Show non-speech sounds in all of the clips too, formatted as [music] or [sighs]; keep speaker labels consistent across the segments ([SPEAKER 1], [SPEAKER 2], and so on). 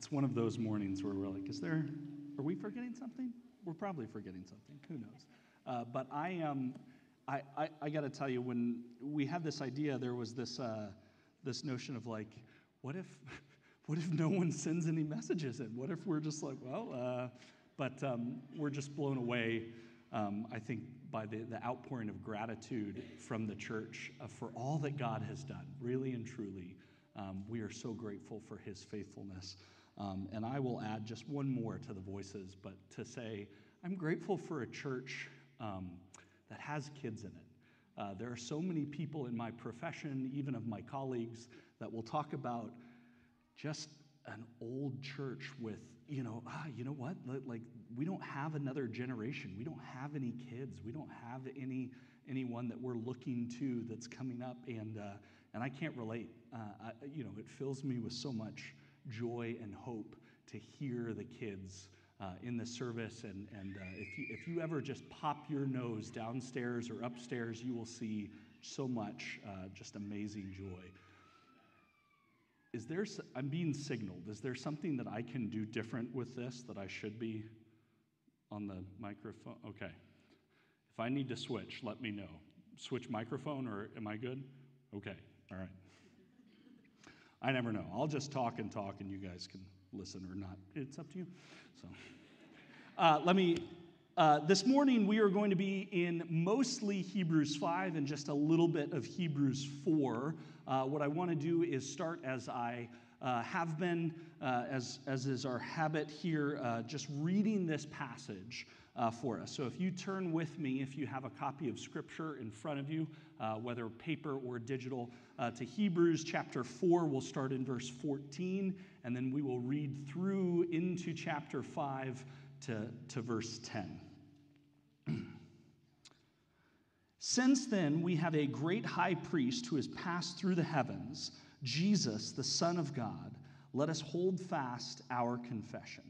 [SPEAKER 1] it's one of those mornings where we're like, is there, are we forgetting something? We're probably forgetting something. Who knows? Uh, but I am, um, I, I, I got to tell you, when we had this idea, there was this, uh, this notion of like, what if, [laughs] what if no one sends any messages in? What if we're just like, well, uh, but um, we're just blown away, um, I think, by the, the outpouring of gratitude from the church uh, for all that God has done, really and truly. Um, we are so grateful for his faithfulness. Um, and I will add just one more to the voices, but to say, I'm grateful for a church um, that has kids in it. Uh, there are so many people in my profession, even of my colleagues, that will talk about just an old church with, you know, ah, you know what? Like, we don't have another generation. We don't have any kids. We don't have any anyone that we're looking to that's coming up. And, uh, and I can't relate. Uh, I, you know, it fills me with so much joy and hope to hear the kids uh, in the service. And, and uh, if, you, if you ever just pop your nose downstairs or upstairs, you will see so much uh, just amazing joy. Is there, I'm being signaled. Is there something that I can do different with this that I should be on the microphone? Okay. If I need to switch, let me know. Switch microphone or am I good? Okay. All right. I never know. I'll just talk and talk, and you guys can listen or not. It's up to you. So, uh, let me. Uh, this morning we are going to be in mostly Hebrews 5 and just a little bit of Hebrews 4. Uh, what I want to do is start as I uh, have been, uh, as, as is our habit here, uh, just reading this passage uh, for us. So if you turn with me, if you have a copy of Scripture in front of you, uh, whether paper or digital, uh, to Hebrews chapter 4, we'll start in verse 14, and then we will read through into chapter 5 to, to verse 10. [clears throat] Since then, we have a great high priest who has passed through the heavens, Jesus, the Son of God. Let us hold fast our confession.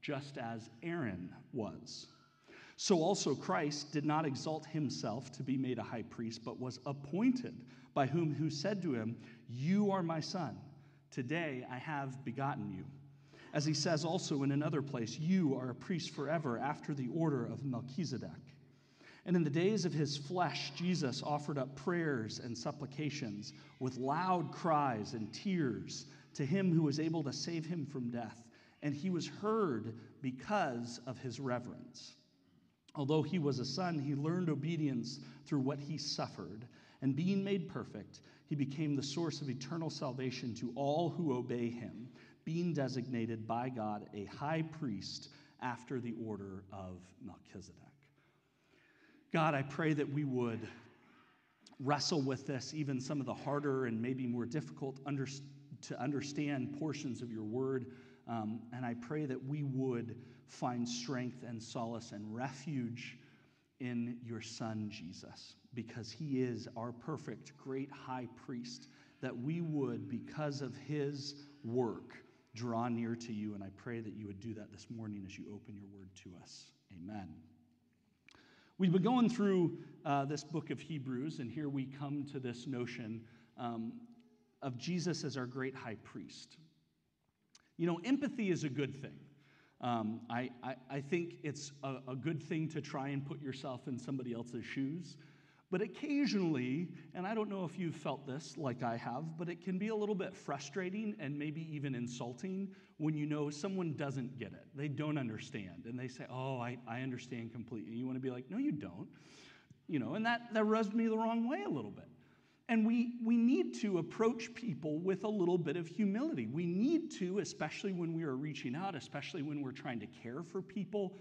[SPEAKER 1] just as Aaron was. So also Christ did not exalt himself to be made a high priest, but was appointed by whom who said to him, You are my son. Today I have begotten you. As he says also in another place, You are a priest forever after the order of Melchizedek. And in the days of his flesh, Jesus offered up prayers and supplications with loud cries and tears to him who was able to save him from death and he was heard because of his reverence. Although he was a son, he learned obedience through what he suffered, and being made perfect, he became the source of eternal salvation to all who obey him, being designated by God a high priest after the order of Melchizedek. God, I pray that we would wrestle with this, even some of the harder and maybe more difficult under, to understand portions of your word. Um, and I pray that we would find strength and solace and refuge in your Son, Jesus, because he is our perfect, great high priest, that we would, because of his work, draw near to you. And I pray that you would do that this morning as you open your word to us. Amen. We've been going through uh, this book of Hebrews, and here we come to this notion um, of Jesus as our great high priest. You know, empathy is a good thing. Um, I, I, I, think it's a, a good thing to try and put yourself in somebody else's shoes. But occasionally, and I don't know if you've felt this like I have, but it can be a little bit frustrating and maybe even insulting when you know someone doesn't get it. They don't understand. And they say, Oh, I, I understand completely. You want to be like, No, you don't. You know, and that, that rubs me the wrong way a little bit. And we, we need to approach people with a little bit of humility. We need to, especially when we are reaching out, especially when we're trying to care for people,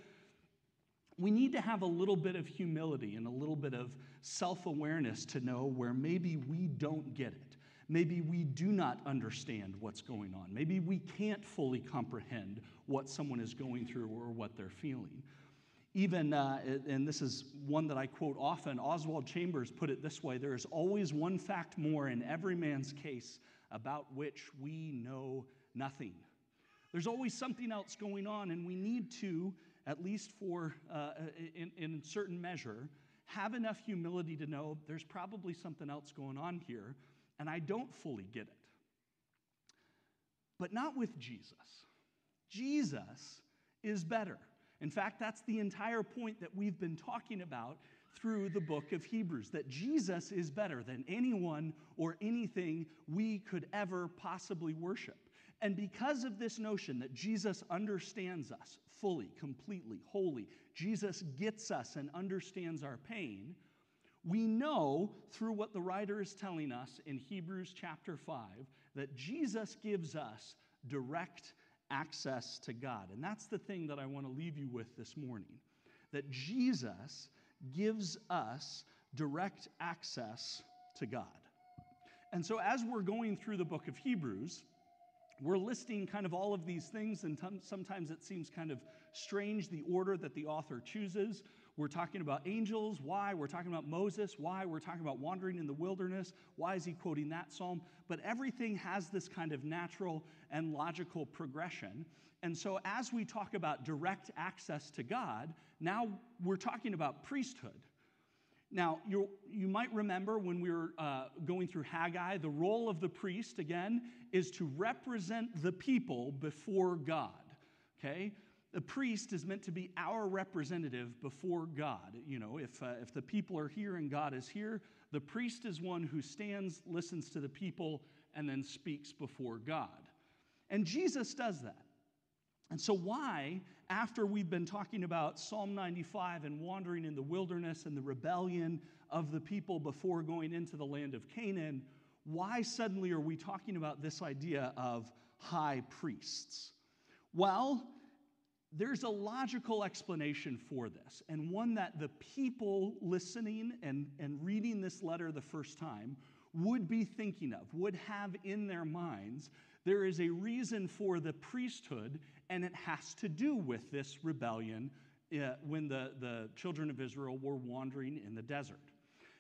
[SPEAKER 1] we need to have a little bit of humility and a little bit of self awareness to know where maybe we don't get it. Maybe we do not understand what's going on. Maybe we can't fully comprehend what someone is going through or what they're feeling. Even, uh, and this is one that I quote often, Oswald Chambers put it this way there is always one fact more in every man's case about which we know nothing. There's always something else going on, and we need to, at least for uh, in, in certain measure, have enough humility to know there's probably something else going on here, and I don't fully get it. But not with Jesus. Jesus is better. In fact, that's the entire point that we've been talking about through the book of Hebrews that Jesus is better than anyone or anything we could ever possibly worship. And because of this notion that Jesus understands us fully, completely, wholly, Jesus gets us and understands our pain, we know through what the writer is telling us in Hebrews chapter 5 that Jesus gives us direct access to God. And that's the thing that I want to leave you with this morning that Jesus gives us direct access to God. And so, as we're going through the book of Hebrews, we're listing kind of all of these things, and t- sometimes it seems kind of strange the order that the author chooses. We're talking about angels. Why? We're talking about Moses. Why? We're talking about wandering in the wilderness. Why is he quoting that psalm? But everything has this kind of natural and logical progression. And so, as we talk about direct access to God, now we're talking about priesthood. Now, you you might remember when we were uh, going through Haggai, the role of the priest, again, is to represent the people before God. Okay? The priest is meant to be our representative before God. You know, if, uh, if the people are here and God is here, the priest is one who stands, listens to the people, and then speaks before God. And Jesus does that. And so, why, after we've been talking about Psalm 95 and wandering in the wilderness and the rebellion of the people before going into the land of Canaan, why suddenly are we talking about this idea of high priests? Well, there's a logical explanation for this, and one that the people listening and, and reading this letter the first time would be thinking of, would have in their minds. There is a reason for the priesthood, and it has to do with this rebellion uh, when the, the children of Israel were wandering in the desert.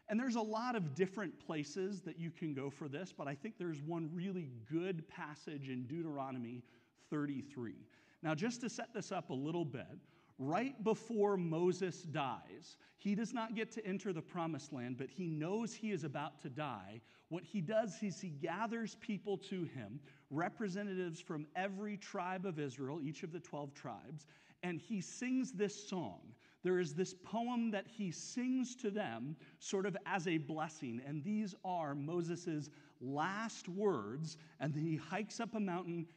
[SPEAKER 1] And there's a lot of different places that you can go for this, but I think there's one really good passage in Deuteronomy 33. Now, just to set this up a little bit, right before Moses dies, he does not get to enter the promised land, but he knows he is about to die. What he does is he gathers people to him, representatives from every tribe of Israel, each of the 12 tribes, and he sings this song. There is this poem that he sings to them sort of as a blessing, and these are Moses' last words. And then he hikes up a mountain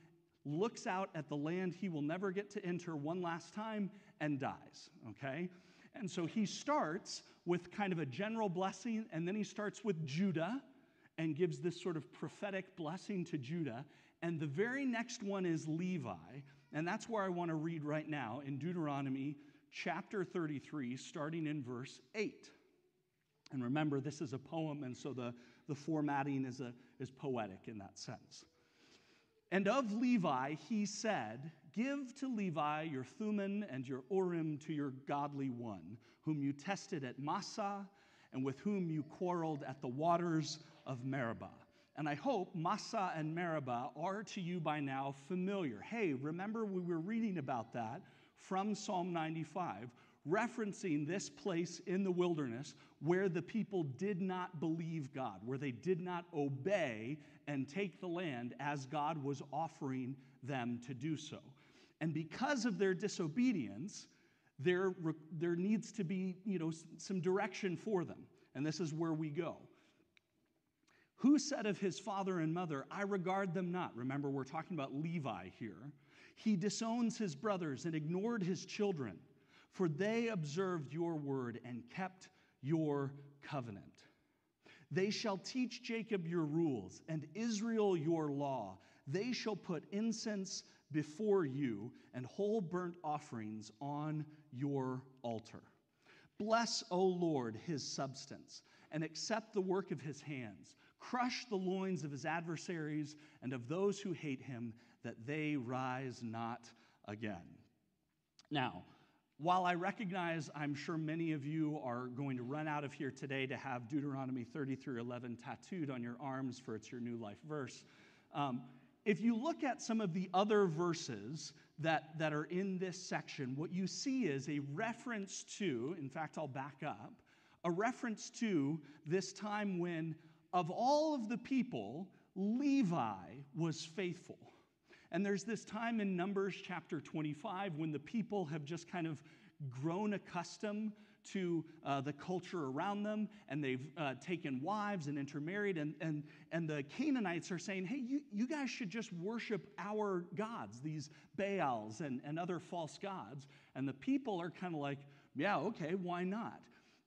[SPEAKER 1] looks out at the land he will never get to enter one last time and dies, okay? And so he starts with kind of a general blessing, and then he starts with Judah and gives this sort of prophetic blessing to Judah. And the very next one is Levi, and that's where I want to read right now in Deuteronomy chapter 33, starting in verse 8. And remember, this is a poem, and so the, the formatting is, a, is poetic in that sense. And of Levi he said, Give to Levi your Thummim and your Urim to your godly one, whom you tested at Massah and with whom you quarreled at the waters of Meribah. And I hope Massah and Meribah are to you by now familiar. Hey, remember we were reading about that from Psalm 95, referencing this place in the wilderness where the people did not believe God, where they did not obey and take the land as God was offering them to do so. And because of their disobedience, there, there needs to be you know, some direction for them. And this is where we go. Who said of his father and mother, I regard them not? Remember, we're talking about Levi here. He disowns his brothers and ignored his children, for they observed your word and kept your covenant. They shall teach Jacob your rules and Israel your law. They shall put incense before you and whole burnt offerings on your altar. Bless, O Lord, his substance, and accept the work of his hands. Crush the loins of his adversaries and of those who hate him, that they rise not again. Now, while I recognize I'm sure many of you are going to run out of here today to have Deuteronomy 33 11 tattooed on your arms for it's your new life verse, um, if you look at some of the other verses that, that are in this section, what you see is a reference to, in fact, I'll back up, a reference to this time when, of all of the people, Levi was faithful. And there's this time in Numbers chapter 25 when the people have just kind of grown accustomed to uh, the culture around them and they've uh, taken wives and intermarried. And, and, and the Canaanites are saying, hey, you, you guys should just worship our gods, these Baals and, and other false gods. And the people are kind of like, yeah, okay, why not?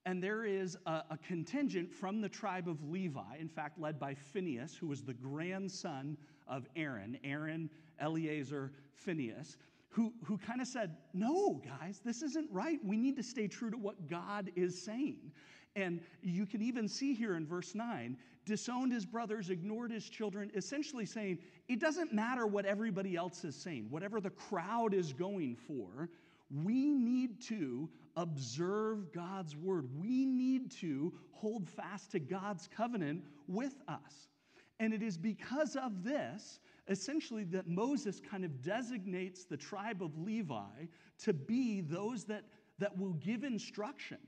[SPEAKER 1] And there is a, a, contingent from the tribe of Levi, in fact, led by Phinehas, who was the grandson of Aaron. Aaron Eleazar, Phinehas, who, who kind of said, No, guys, this isn't right. We need to stay true to what God is saying. And you can even see here in verse 9, disowned his brothers, ignored his children, essentially saying, It doesn't matter what everybody else is saying, whatever the crowd is going for, we need to observe God's word. We need to hold fast to God's covenant with us. And it is because of this essentially that Moses kind of designates the tribe of Levi to be those that, that will give instruction.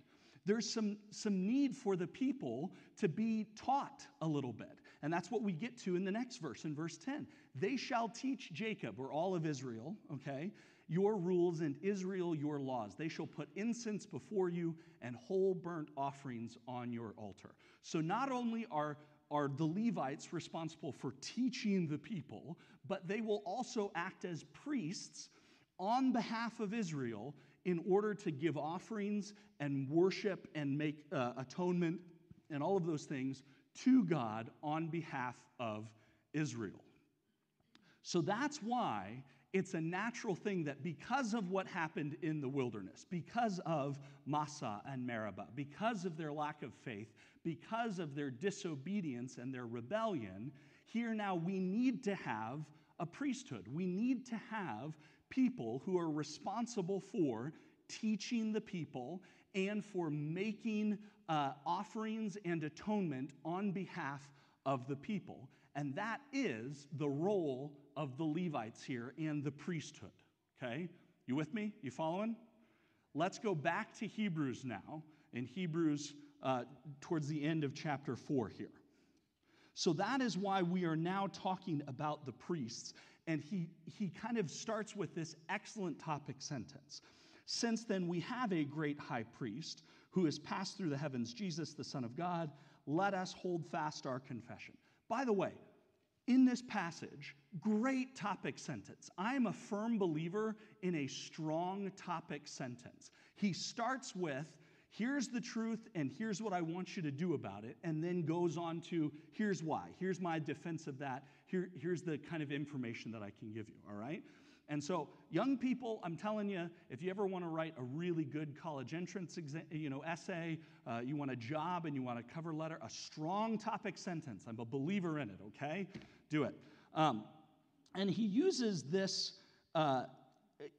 [SPEAKER 1] There's some, some need for the people to be taught a little bit. And that's what we get to in the next verse, in verse 10. They shall teach Jacob, or all of Israel, okay, your rules and Israel your laws. They shall put incense before you and whole burnt offerings on your altar. So not only are are the Levites responsible for teaching the people, but they will also act as priests on behalf of Israel in order to give offerings and worship and make uh, atonement and all of those things to God on behalf of Israel. So that's why it's a natural thing that because of what happened in the wilderness, because of Massah and Meribah, because of their lack of faith, because of their disobedience and their rebellion, here now we need to have a priesthood. We need to have people who are responsible for teaching the people and for making uh, offerings and atonement on behalf of the people. And that is the role of the Levites here and the priesthood. Okay? You with me? You following? Let's go back to Hebrews now, in Hebrews uh, towards the end of chapter 4 here. So that is why we are now talking about the priests. And he, he kind of starts with this excellent topic sentence. Since then, we have a great high priest who has passed through the heavens, Jesus, the Son of God, let us hold fast our confession. By the way, in this passage, great topic sentence. I am a firm believer in a strong topic sentence. He starts with, here's the truth and here's what I want you to do about it, and then goes on to, here's why. Here's my defense of that. Here, here's the kind of information that I can give you, all right? And so, young people, I'm telling you, if you ever want to write a really good college entrance exa- you know, essay, uh, you want a job and you want a cover letter, a strong topic sentence. I'm a believer in it, okay? Do it. Um, and he uses this uh,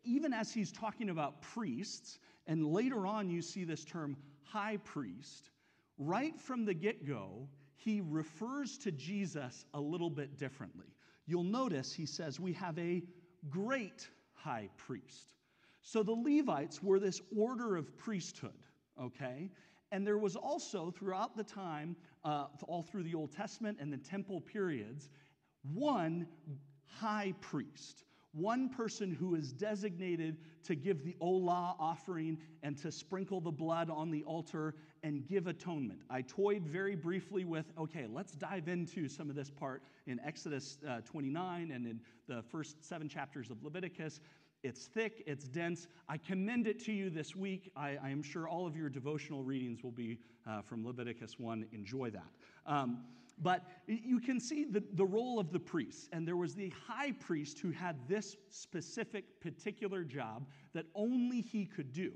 [SPEAKER 1] even as he's talking about priests, and later on you see this term high priest. Right from the get go, he refers to Jesus a little bit differently. You'll notice he says, We have a great high priest. So the Levites were this order of priesthood, okay? And there was also, throughout the time, uh, all through the Old Testament and the temple periods, one high priest, one person who is designated to give the Olah offering and to sprinkle the blood on the altar and give atonement. I toyed very briefly with okay, let's dive into some of this part in Exodus uh, 29 and in the first seven chapters of Leviticus. It's thick, it's dense. I commend it to you this week. I, I am sure all of your devotional readings will be uh, from Leviticus 1. Enjoy that. Um, but you can see the, the role of the priests. And there was the high priest who had this specific, particular job that only he could do.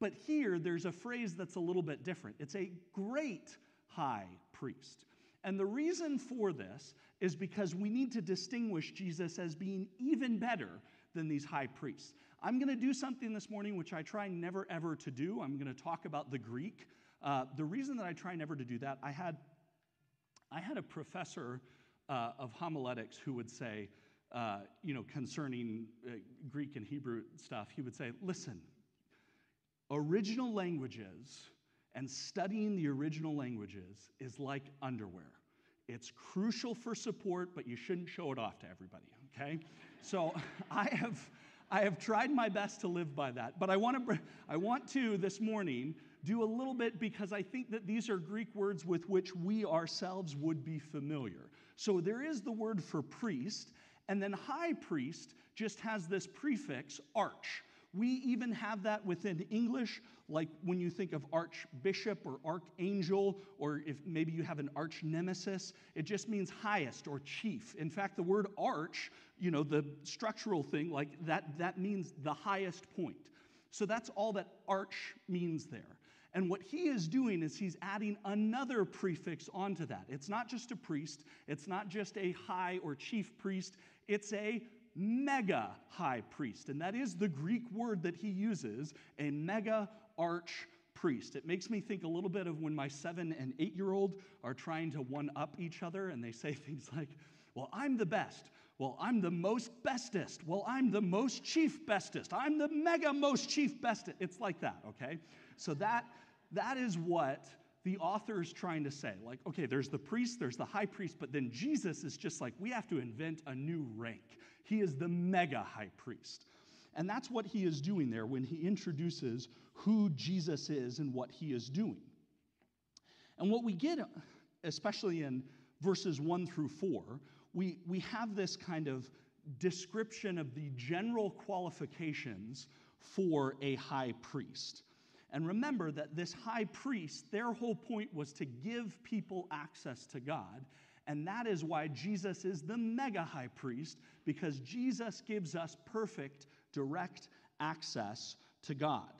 [SPEAKER 1] But here, there's a phrase that's a little bit different. It's a great high priest. And the reason for this is because we need to distinguish Jesus as being even better than these high priests. I'm going to do something this morning which I try never ever to do. I'm going to talk about the Greek. Uh, the reason that I try never to do that, I had, I had a professor uh, of homiletics who would say, uh, you know, concerning uh, Greek and Hebrew stuff, he would say, listen, original languages and studying the original languages is like underwear. It's crucial for support, but you shouldn't show it off to everybody, okay? So [laughs] I have, I have tried my best to live by that. But I want to, I want to this morning do a little bit because I think that these are Greek words with which we ourselves would be familiar. So there is the word for priest, and then high priest just has this prefix, arch. We even have that within English, like when you think of archbishop or archangel, or if maybe you have an arch nemesis, it just means highest or chief. In fact, the word arch, you know, the structural thing, like that, that means the highest point. So that's all that arch means there. And what he is doing is he's adding another prefix onto that. It's not just a priest, it's not just a high or chief priest, it's a mega high priest. And that is the Greek word that he uses, a mega arch priest. It makes me think a little bit of when my seven and eight year old are trying to one up each other and they say [laughs] things like, Well, I'm the best. Well, I'm the most bestest. Well, I'm the most chief bestest. I'm the mega most chief bestest. It's like that, okay? So that that is what the author is trying to say. Like, okay, there's the priest, there's the high priest, but then Jesus is just like, we have to invent a new rank. He is the mega high priest. And that's what he is doing there when he introduces who Jesus is and what he is doing. And what we get, especially in verses one through four, we, we have this kind of description of the general qualifications for a high priest. And remember that this high priest, their whole point was to give people access to God. And that is why Jesus is the mega high priest, because Jesus gives us perfect, direct access to God.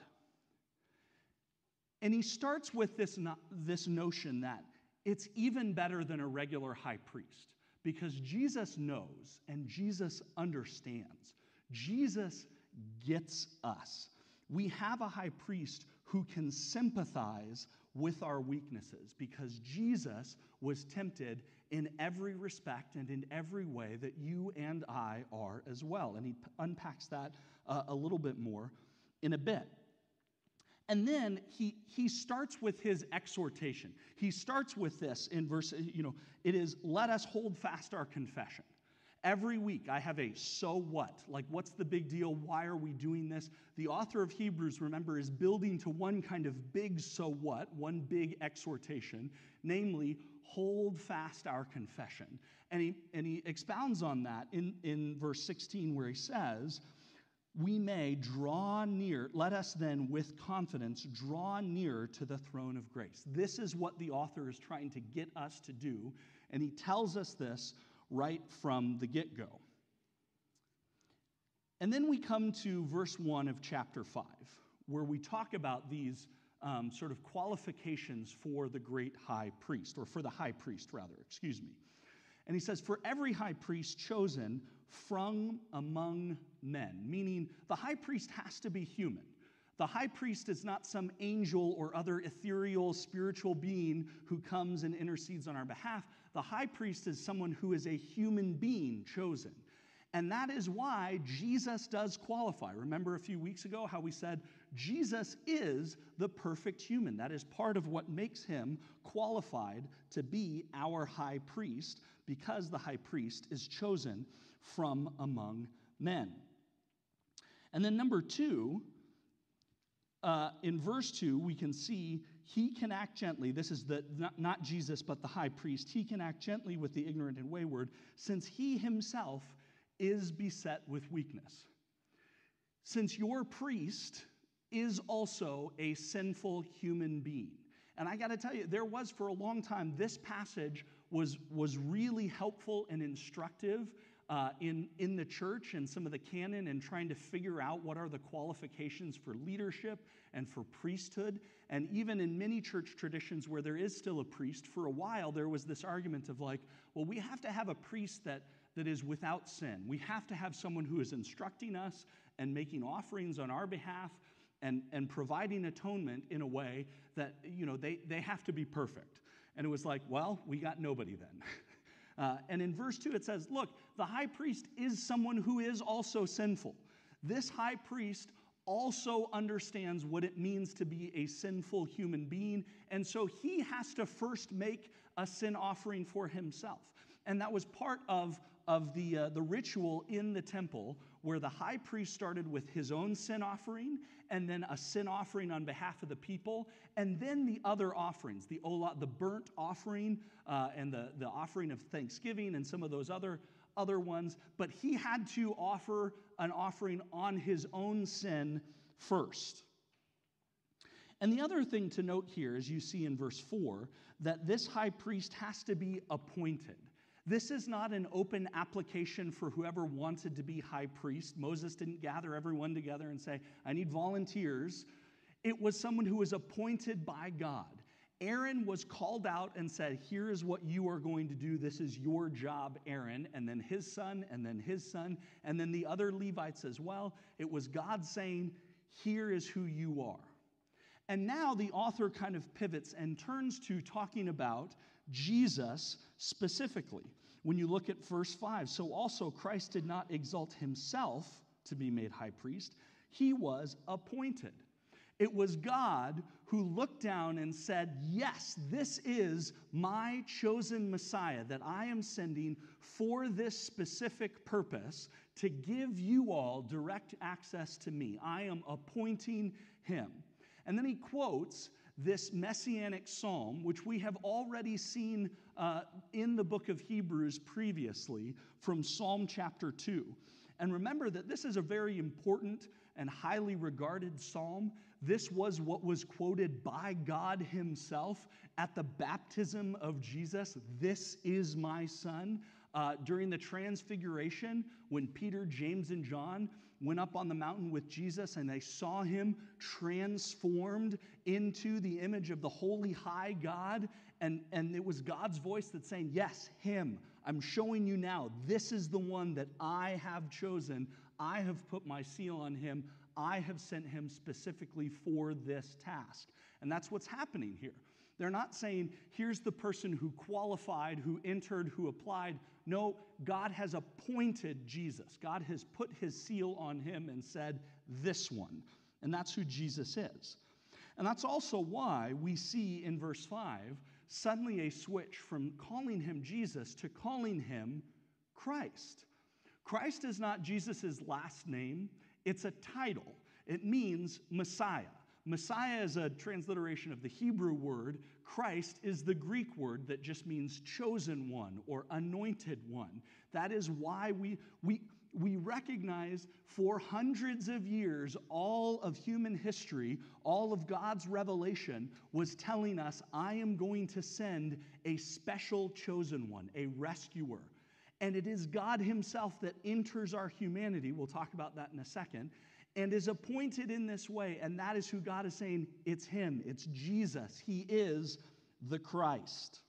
[SPEAKER 1] And he starts with this, no, this notion that it's even better than a regular high priest, because Jesus knows and Jesus understands. Jesus gets us. We have a high priest who can sympathize with our weaknesses because Jesus was tempted in every respect and in every way that you and I are as well. And he unpacks that uh, a little bit more in a bit. And then he, he starts with his exhortation. He starts with this in verse, you know, it is, let us hold fast our confession. Every week I have a so what? Like, what's the big deal? Why are we doing this? The author of Hebrews, remember, is building to one kind of big so what, one big exhortation, namely, hold fast our confession. And he, and he expounds on that in, in verse 16, where he says, we may draw near, let us then with confidence draw near to the throne of grace. This is what the author is trying to get us to do. And he tells us this right from the get go. And then we come to verse 1 of chapter 5, where we talk about these um, sort of qualifications for the great high priest, or for the high priest, rather, excuse me. And he says, For every high priest chosen from among men, meaning the high priest has to be human. The high priest is not some angel or other ethereal spiritual being who comes and intercedes on our behalf. The high priest is someone who is a human being chosen. And that is why Jesus does qualify. Remember a few weeks ago how we said Jesus is the perfect human. That is part of what makes him qualified to be our high priest because the high priest is chosen from among men. And then, number two, uh, in verse 2, we can see he can act gently. This is the, not, not Jesus, but the high priest. He can act gently with the ignorant and wayward, since he himself is beset with weakness. since your priest is also a sinful human being. And I got to tell you, there was for a long time, this passage was, was really helpful and instructive uh, in, in the church and some of the canon and trying to figure out what are the qualifications for leadership and for priesthood. And even in many church traditions where there is still a priest, for a while there was this argument of like, well, we have to have a priest that, that is without sin. We have to have someone who is instructing us and making offerings on our behalf and, and providing atonement in a way that, you know, they, they have to be perfect. And it was like, well, we got nobody then. [laughs] Uh, and in verse 2, it says, Look, the high priest is someone who is also sinful. This high priest also understands what it means to be a sinful human being. And so he has to first make a sin offering for himself. And that was part of, of the, uh, the ritual in the temple where the high priest started with his own sin offering and then a sin offering on behalf of the people, and then the other offerings the, olah, the burnt offering uh, and the, the offering of thanksgiving and some of those other, other ones. But he had to offer an offering on his own sin first. And the other thing to note here, as you see in verse 4, that this high priest has to be appointed. This is not an open application for whoever wanted to be high priest. Moses didn't gather everyone together and say, I need volunteers. It was someone who was appointed by God. Aaron was called out and said, Here is what you are going to do. This is your job, Aaron. And then his son, and then his son, and then the other Levites as well. It was God saying, Here is who you are. And now the author kind of pivots and turns to talking about Jesus specifically. When you look at verse 5, so also Christ did not exalt himself to be made high priest, he was appointed. It was God who looked down and said, Yes, this is my chosen Messiah that I am sending for this specific purpose to give you all direct access to me. I am appointing him. And then he quotes this messianic psalm, which we have already seen uh, in the book of Hebrews previously from Psalm chapter 2. And remember that this is a very important and highly regarded psalm. This was what was quoted by God Himself at the baptism of Jesus. This is my son. Uh, during the transfiguration, when Peter, James, and John went up on the mountain with Jesus and they saw him transformed into the image of the holy high God. And, and it was God's voice that's saying, Yes, him. I'm showing you now. This is the one that I have chosen. I have put my seal on him. I have sent him specifically for this task. And that's what's happening here. They're not saying, here's the person who qualified, who entered, who applied. No, God has appointed Jesus. God has put his seal on him and said, this one. And that's who Jesus is. And that's also why we see in verse 5 suddenly a switch from calling him Jesus to calling him Christ. Christ is not Jesus' last name, it's a title. It means Messiah. Messiah is a transliteration of the Hebrew word. Christ is the Greek word that just means chosen one or anointed one. That is why we, we, we recognize for hundreds of years, all of human history, all of God's revelation was telling us, I am going to send a special chosen one, a rescuer. And it is God Himself that enters our humanity. We'll talk about that in a second and is appointed in this way. And that is who God is saying it's Him, it's Jesus. He is the Christ.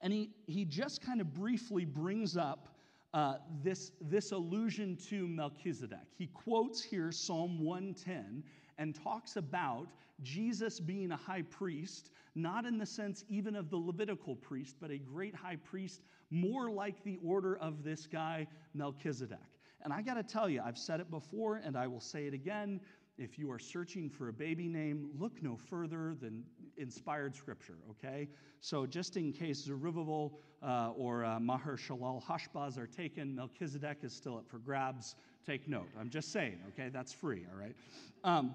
[SPEAKER 1] And he, he just kind of briefly brings up uh, this, this allusion to Melchizedek. He quotes here Psalm 110 and talks about Jesus being a high priest, not in the sense even of the Levitical priest, but a great high priest, more like the order of this guy, Melchizedek. And I got to tell you, I've said it before and I will say it again. If you are searching for a baby name, look no further than inspired scripture, okay? So, just in case Zerubbabel uh, or uh, Maher Shalal Hashbaz are taken, Melchizedek is still up for grabs. Take note. I'm just saying, okay? That's free, all right? Um,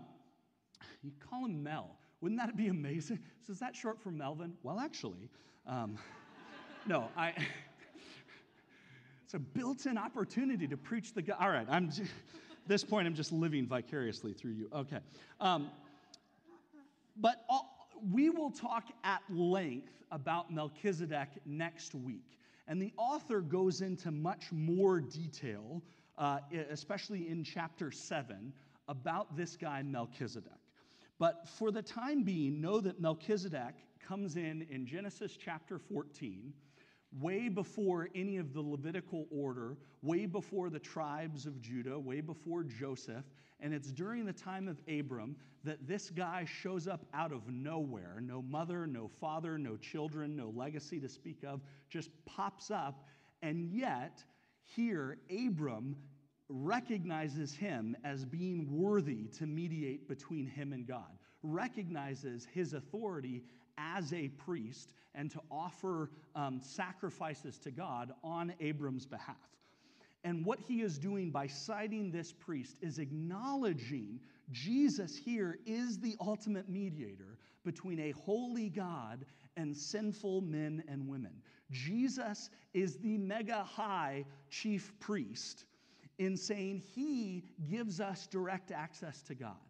[SPEAKER 1] you call him Mel. Wouldn't that be amazing? So, is that short for Melvin? Well, actually, um, [laughs] no, I. It's a built in opportunity to preach the God. All right, I'm. Just, [laughs] this point, I'm just living vicariously through you. Okay. Um, but all, we will talk at length about Melchizedek next week. And the author goes into much more detail, uh, especially in chapter 7, about this guy, Melchizedek. But for the time being, know that Melchizedek comes in in Genesis chapter 14 way before any of the Levitical order, way before the tribes of Judah, way before Joseph. And it's during the time of Abram that this guy shows up out of nowhere no mother, no father, no children, no legacy to speak of, just pops up. And yet, here, Abram recognizes him as being worthy to mediate between him and God, recognizes his authority as a priest and to offer um, sacrifices to God on Abram's behalf. And what he is doing by citing this priest is acknowledging Jesus here is the ultimate mediator between a holy God and sinful men and women. Jesus is the mega high chief priest in saying he gives us direct access to God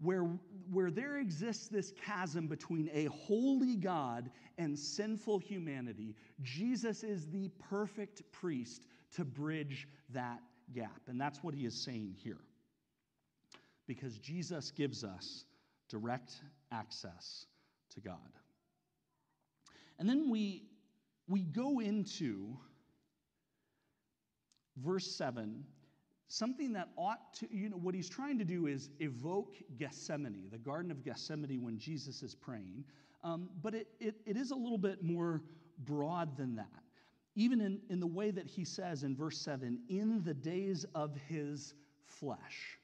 [SPEAKER 1] where, where there exists this chasm between a holy God and sinful humanity, Jesus is the perfect priest to bridge that gap. And that's what he is saying here. Because Jesus gives us direct access to God. And then we, we go into verse 7 something that ought to, you know, what he's trying to do is evoke Gethsemane, the Garden of Gethsemane when Jesus is praying. Um, but it, it, it is a little bit more broad than that. Even in, in the way that he says in verse 7 in the days of his flesh,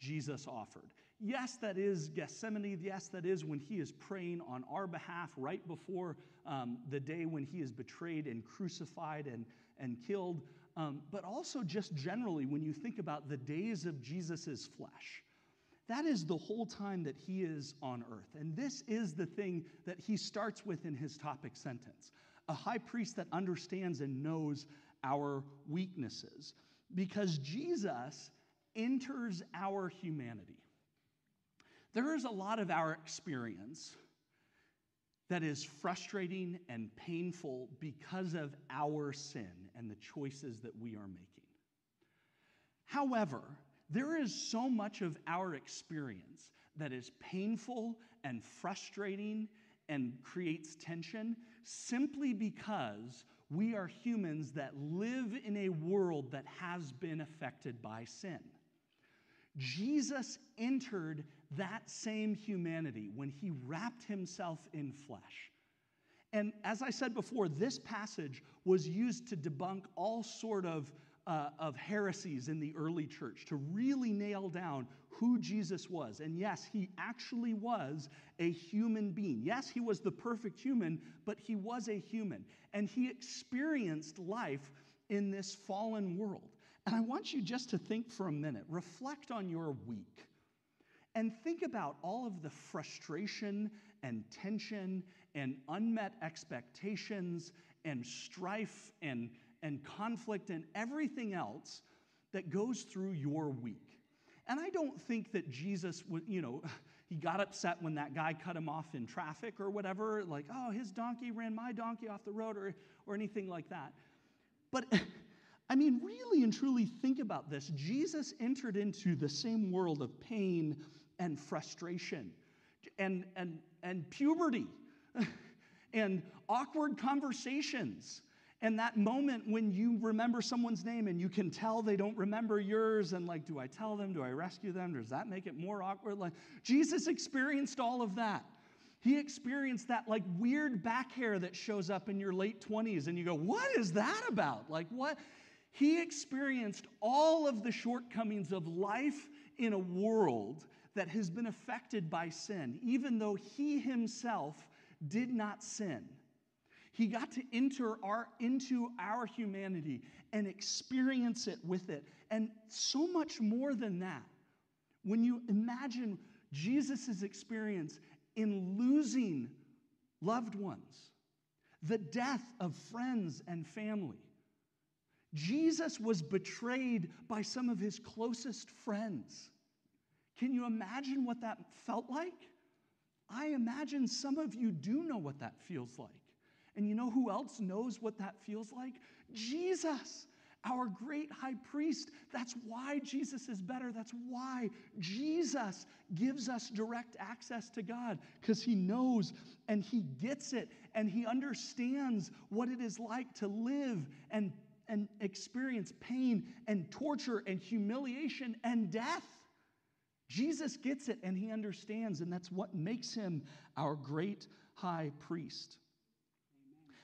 [SPEAKER 1] Jesus offered. Yes, that is Gethsemane. Yes, that is when he is praying on our behalf right before um, the day when he is betrayed and crucified and, and killed um, but also just generally when you think about the days of Jesus' flesh. That is the whole time that he is on earth. And this is the thing that he starts with in his topic sentence a high priest that understands and knows our weaknesses. Because Jesus enters our humanity. There is a lot of our experience that is frustrating and painful because of our sin and the choices that we are making. However, there is so much of our experience that is painful and frustrating and creates tension simply because we are humans that live in a world that has been affected by sin. Jesus entered that same humanity when he wrapped himself in flesh. And as I said before, this passage was used to debunk all sort of, uh, of heresies in the early church, to really nail down who Jesus was. And yes, he actually was a human being. Yes, he was the perfect human, but he was a human. And he experienced life in this fallen world. And I want you just to think for a minute, reflect on your week, and think about all of the frustration and tension and unmet expectations and strife and, and conflict and everything else that goes through your week. And I don't think that Jesus would, you know, [laughs] he got upset when that guy cut him off in traffic or whatever, like, oh, his donkey ran my donkey off the road or, or anything like that. But [laughs] I mean, really and truly think about this. Jesus entered into the same world of pain and frustration and, and, and puberty [laughs] and awkward conversations. And that moment when you remember someone's name and you can tell they don't remember yours and like do i tell them? Do i rescue them? Does that make it more awkward? Like jesus experienced all of that. He experienced that like weird back hair that shows up in your late 20s and you go what is that about? Like what? He experienced all of the shortcomings of life in a world that has been affected by sin, even though he himself did not sin. He got to enter our, into our humanity and experience it with it. And so much more than that. When you imagine Jesus' experience in losing loved ones, the death of friends and family, Jesus was betrayed by some of his closest friends. Can you imagine what that felt like? I imagine some of you do know what that feels like. And you know who else knows what that feels like? Jesus, our great high priest. That's why Jesus is better. That's why Jesus gives us direct access to God, because he knows and he gets it and he understands what it is like to live and, and experience pain and torture and humiliation and death. Jesus gets it and he understands, and that's what makes him our great high priest.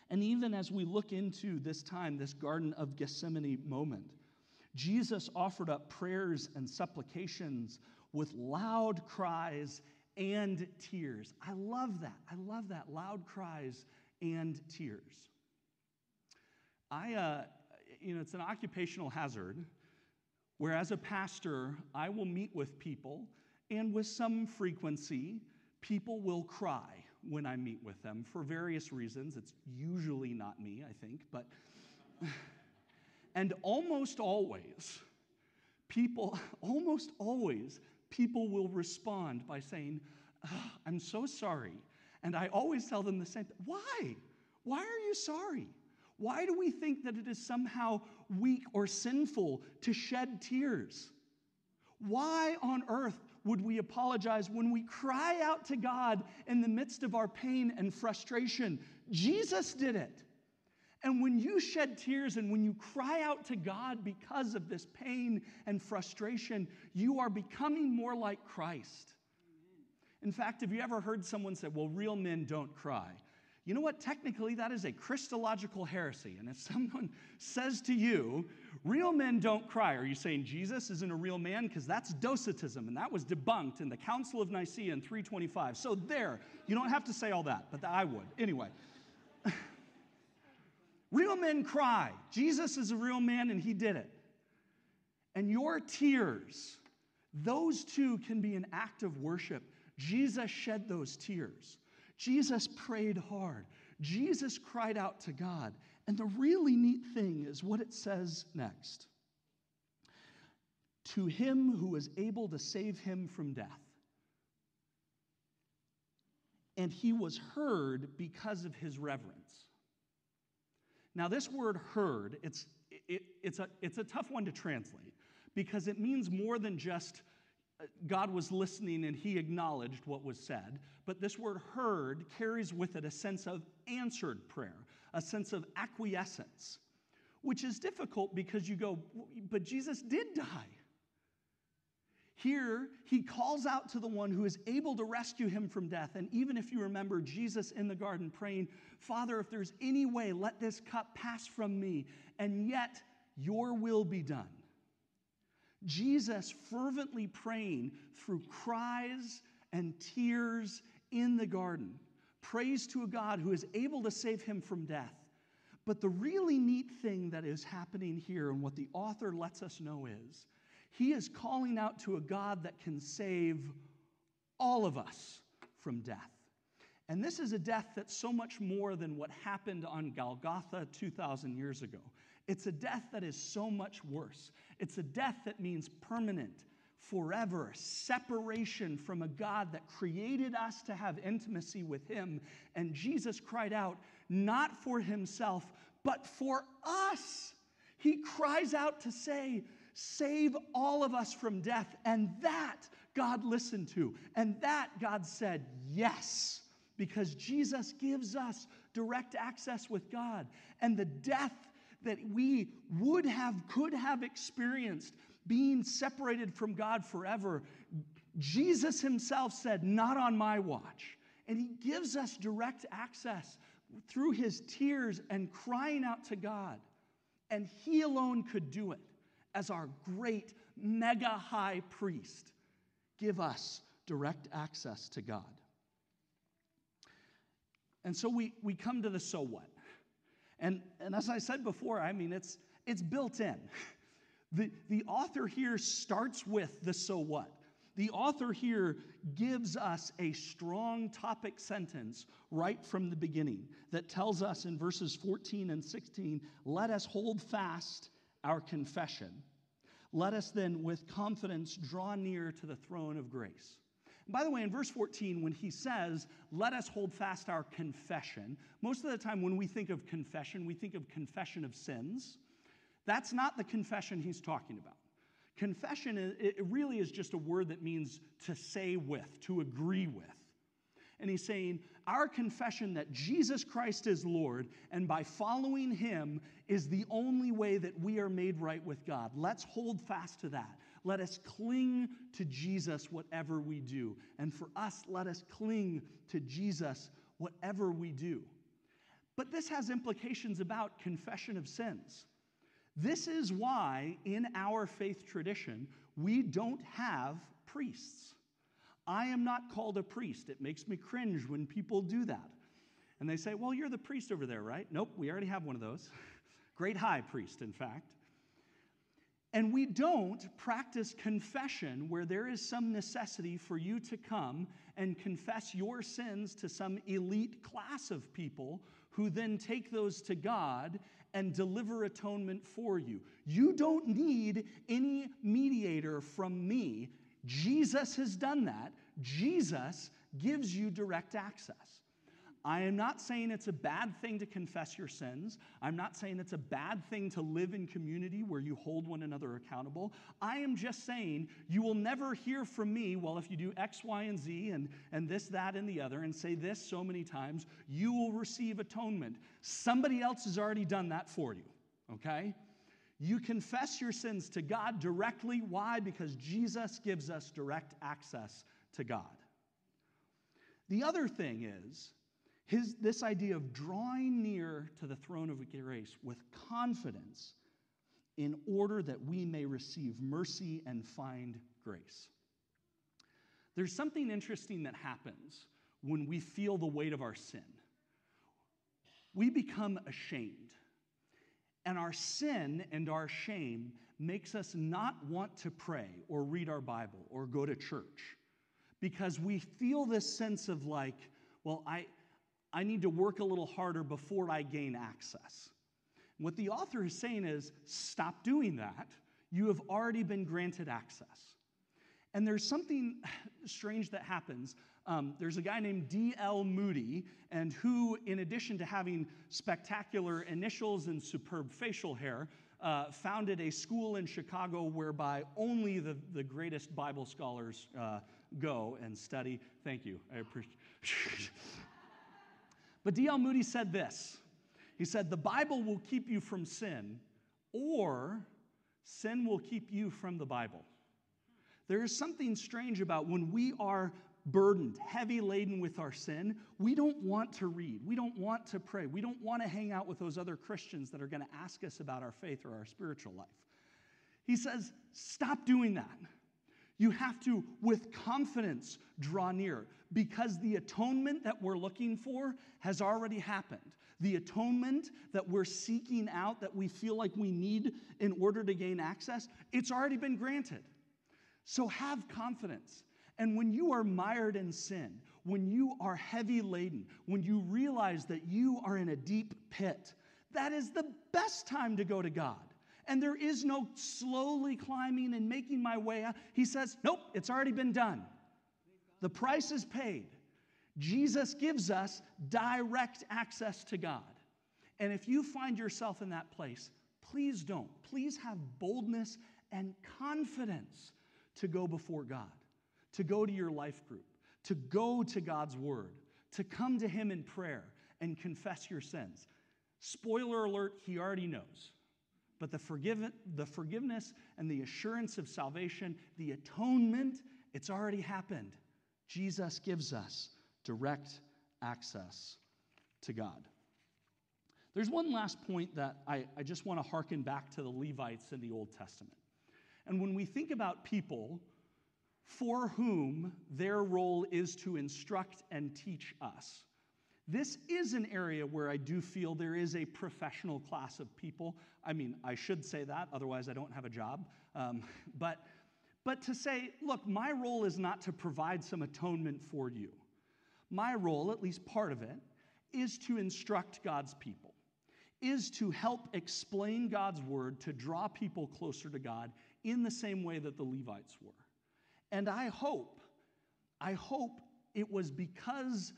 [SPEAKER 1] And even as we look into this time, this Garden of Gethsemane moment, Jesus offered up prayers and supplications with loud cries and tears. I love that. I love that. Loud cries and tears. I, uh, you know, it's an occupational hazard where, as a pastor, I will meet with people, and with some frequency, people will cry when I meet with them for various reasons. It's usually not me, I think, but. [sighs] and almost always, people, [laughs] almost always, people will respond by saying, I'm so sorry. And I always tell them the same Why? Why are you sorry? Why do we think that it is somehow weak or sinful to shed tears? Why on earth would we apologize when we cry out to God in the midst of our pain and frustration? Jesus did it. And when you shed tears and when you cry out to God because of this pain and frustration, you are becoming more like Christ. In fact, have you ever heard someone say, Well, real men don't cry? You know what? Technically, that is a Christological heresy. And if someone [laughs] says to you, real men don't cry, are you saying Jesus isn't a real man? Because that's Docetism, and that was debunked in the Council of Nicaea in 325. So there, you don't have to say all that, but I would. Anyway, [laughs] real men cry. Jesus is a real man, and he did it. And your tears, those two can be an act of worship. Jesus shed those tears. Jesus prayed hard. Jesus cried out to God. And the really neat thing is what it says next To him who was able to save him from death. And he was heard because of his reverence. Now, this word heard, it's, it, it's, a, it's a tough one to translate because it means more than just God was listening and he acknowledged what was said. But this word heard carries with it a sense of answered prayer, a sense of acquiescence, which is difficult because you go, but Jesus did die. Here, he calls out to the one who is able to rescue him from death. And even if you remember Jesus in the garden praying, Father, if there's any way, let this cup pass from me, and yet your will be done. Jesus fervently praying through cries and tears in the garden, prays to a God who is able to save him from death. But the really neat thing that is happening here, and what the author lets us know is, he is calling out to a God that can save all of us from death. And this is a death that's so much more than what happened on Golgotha 2,000 years ago. It's a death that is so much worse. It's a death that means permanent, forever separation from a God that created us to have intimacy with Him. And Jesus cried out, not for Himself, but for us. He cries out to say, Save all of us from death. And that God listened to. And that God said, Yes, because Jesus gives us direct access with God. And the death that we would have, could have experienced being separated from God forever, Jesus himself said, Not on my watch. And he gives us direct access through his tears and crying out to God. And he alone could do it as our great mega high priest. Give us direct access to God. And so we, we come to the so what. And, and as I said before, I mean, it's, it's built in. [laughs] The, the author here starts with the so what. The author here gives us a strong topic sentence right from the beginning that tells us in verses 14 and 16 let us hold fast our confession, let us then with confidence draw near to the throne of grace. By the way, in verse 14, when he says, let us hold fast our confession, most of the time when we think of confession, we think of confession of sins. That's not the confession he's talking about. Confession, it really is just a word that means to say with, to agree with. And he's saying, Our confession that Jesus Christ is Lord, and by following him is the only way that we are made right with God. Let's hold fast to that. Let us cling to Jesus whatever we do. And for us, let us cling to Jesus whatever we do. But this has implications about confession of sins. This is why, in our faith tradition, we don't have priests. I am not called a priest. It makes me cringe when people do that. And they say, Well, you're the priest over there, right? Nope, we already have one of those. [laughs] Great high priest, in fact. And we don't practice confession where there is some necessity for you to come and confess your sins to some elite class of people who then take those to God and deliver atonement for you. You don't need any mediator from me. Jesus has done that. Jesus gives you direct access. I am not saying it's a bad thing to confess your sins. I'm not saying it's a bad thing to live in community where you hold one another accountable. I am just saying you will never hear from me, well, if you do X, Y, and Z and, and this, that, and the other, and say this so many times, you will receive atonement. Somebody else has already done that for you, okay? You confess your sins to God directly. Why? Because Jesus gives us direct access to God. The other thing is, his, this idea of drawing near to the throne of grace with confidence in order that we may receive mercy and find grace. There's something interesting that happens when we feel the weight of our sin. We become ashamed. And our sin and our shame makes us not want to pray or read our Bible or go to church because we feel this sense of like, well, I, I need to work a little harder before I gain access. What the author is saying is stop doing that. You have already been granted access. And there's something [sighs] strange that happens. Um, there's a guy named D.L. Moody, and who, in addition to having spectacular initials and superb facial hair, uh, founded a school in Chicago whereby only the, the greatest Bible scholars uh, go and study. Thank you. I appreciate [laughs] But D.L. Moody said this He said, The Bible will keep you from sin, or sin will keep you from the Bible. There is something strange about when we are burdened, heavy laden with our sin, we don't want to read. We don't want to pray. We don't want to hang out with those other Christians that are going to ask us about our faith or our spiritual life. He says, Stop doing that. You have to, with confidence, draw near because the atonement that we're looking for has already happened. The atonement that we're seeking out, that we feel like we need in order to gain access, it's already been granted. So have confidence. And when you are mired in sin, when you are heavy laden, when you realize that you are in a deep pit, that is the best time to go to God and there is no slowly climbing and making my way out. He says, Nope, it's already been done. The price is paid. Jesus gives us direct access to God. And if you find yourself in that place, please don't. Please have boldness and confidence to go before God, to go to your life group, to go to God's word, to come to Him in prayer and confess your sins. Spoiler alert, He already knows. But the, the forgiveness and the assurance of salvation, the atonement, it's already happened. Jesus gives us direct access to God. There's one last point that I, I just want to hearken back to the Levites in the Old Testament. And when we think about people for whom their role is to instruct and teach us, this is an area where I do feel there is a professional class of people. I mean, I should say that, otherwise, I don't have a job. Um, [laughs] but, but to say, look, my role is not to provide some atonement for you. My role, at least part of it, is to instruct God's people. is to help explain God's word to draw people closer to God in the same way that the Levites were. And I hope, I hope it was because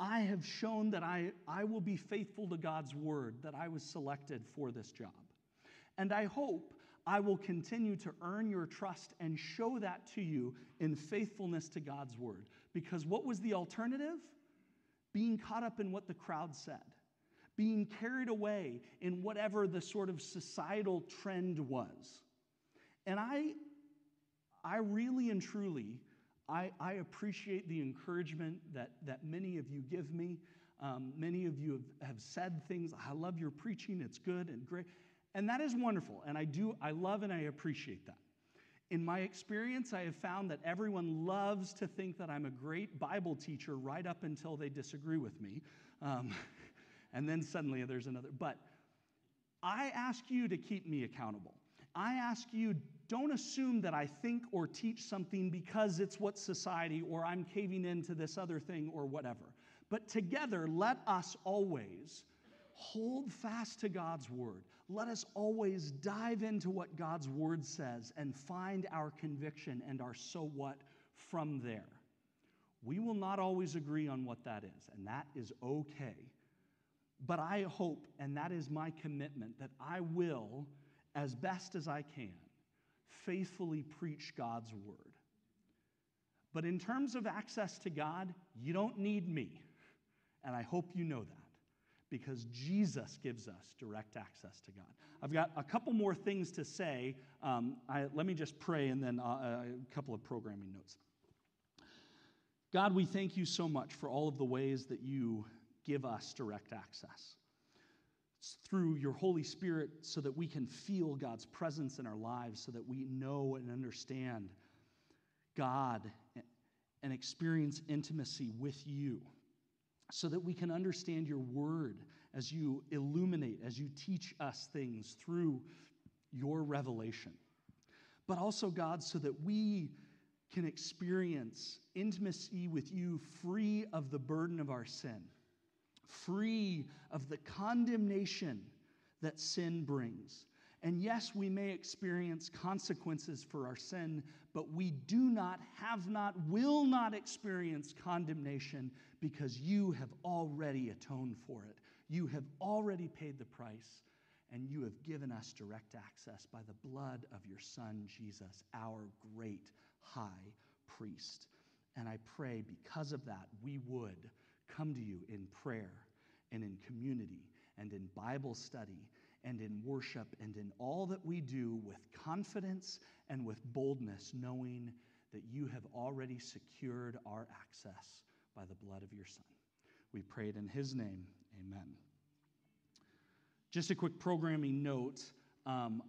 [SPEAKER 1] I have shown that I, I will be faithful to God's word that I was selected for this job. And I hope I will continue to earn your trust and show that to you in faithfulness to God's word. Because what was the alternative? Being caught up in what the crowd said, being carried away in whatever the sort of societal trend was. And I, I really and truly, I, I appreciate the encouragement that, that many of you give me. Um, many of you have, have said things, I love your preaching, it's good and great. And that is wonderful. And I do, I love and I appreciate that. In my experience, I have found that everyone loves to think that I'm a great Bible teacher right up until they disagree with me. Um, [laughs] and then suddenly there's another. But I ask you to keep me accountable. I ask you, don't assume that I think or teach something because it's what society or I'm caving into this other thing or whatever. But together, let us always hold fast to God's word. Let us always dive into what God's word says and find our conviction and our so what from there. We will not always agree on what that is, and that is okay. But I hope, and that is my commitment, that I will, as best as I can, faithfully preach God's word. But in terms of access to God, you don't need me. And I hope you know that because Jesus gives us direct access to God. I've got a couple more things to say. Um, I, let me just pray and then uh, a couple of programming notes. God, we thank you so much for all of the ways that you give us direct access. Through your Holy Spirit so that we can feel God's presence in our lives, so that we know and understand God and experience intimacy with you so that we can understand your word as you illuminate, as you teach us things through your revelation. But also, God, so that we can experience intimacy with you free of the burden of our sin, free of the condemnation that sin brings. And yes, we may experience consequences for our sin, but we do not, have not, will not experience condemnation because you have already atoned for it. You have already paid the price, and you have given us direct access by the blood of your Son, Jesus, our great high priest. And I pray because of that, we would come to you in prayer and in community and in Bible study and in worship and in all that we do with confidence and with boldness, knowing that you have already secured our access by the blood of your Son. We prayed in his name. Amen. Just a quick programming note. Um,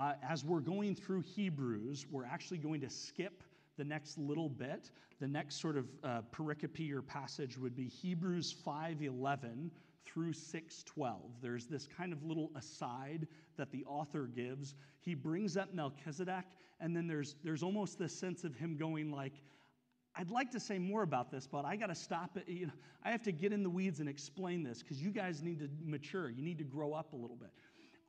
[SPEAKER 1] uh, as we're going through Hebrews, we're actually going to skip the next little bit. The next sort of uh, pericope or passage would be Hebrews 5:11 through 6:12. There's this kind of little aside that the author gives. He brings up Melchizedek, and then there's there's almost this sense of him going like, I'd like to say more about this, but I got to stop it. You know, I have to get in the weeds and explain this because you guys need to mature. You need to grow up a little bit.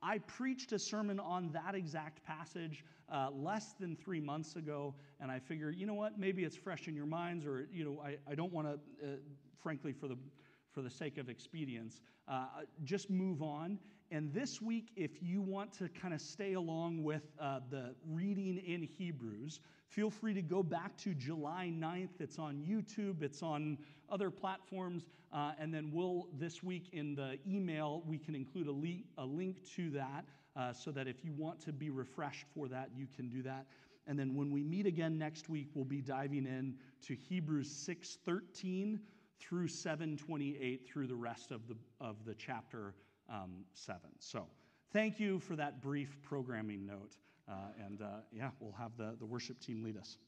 [SPEAKER 1] I preached a sermon on that exact passage uh, less than three months ago, and I figure, you know what, maybe it's fresh in your minds, or, you know, I, I don't want to, uh, frankly, for the, for the sake of expedience, uh, just move on. And this week, if you want to kind of stay along with uh, the reading in Hebrews, feel free to go back to July 9th. It's on YouTube, it's on other platforms. Uh, and then we'll, this week in the email, we can include a, le- a link to that uh, so that if you want to be refreshed for that, you can do that. And then when we meet again next week, we'll be diving in to Hebrews 6:13 through 7:28 through the rest of the, of the chapter um, 7. So thank you for that brief programming note. Uh, and uh, yeah, we'll have the, the worship team lead us.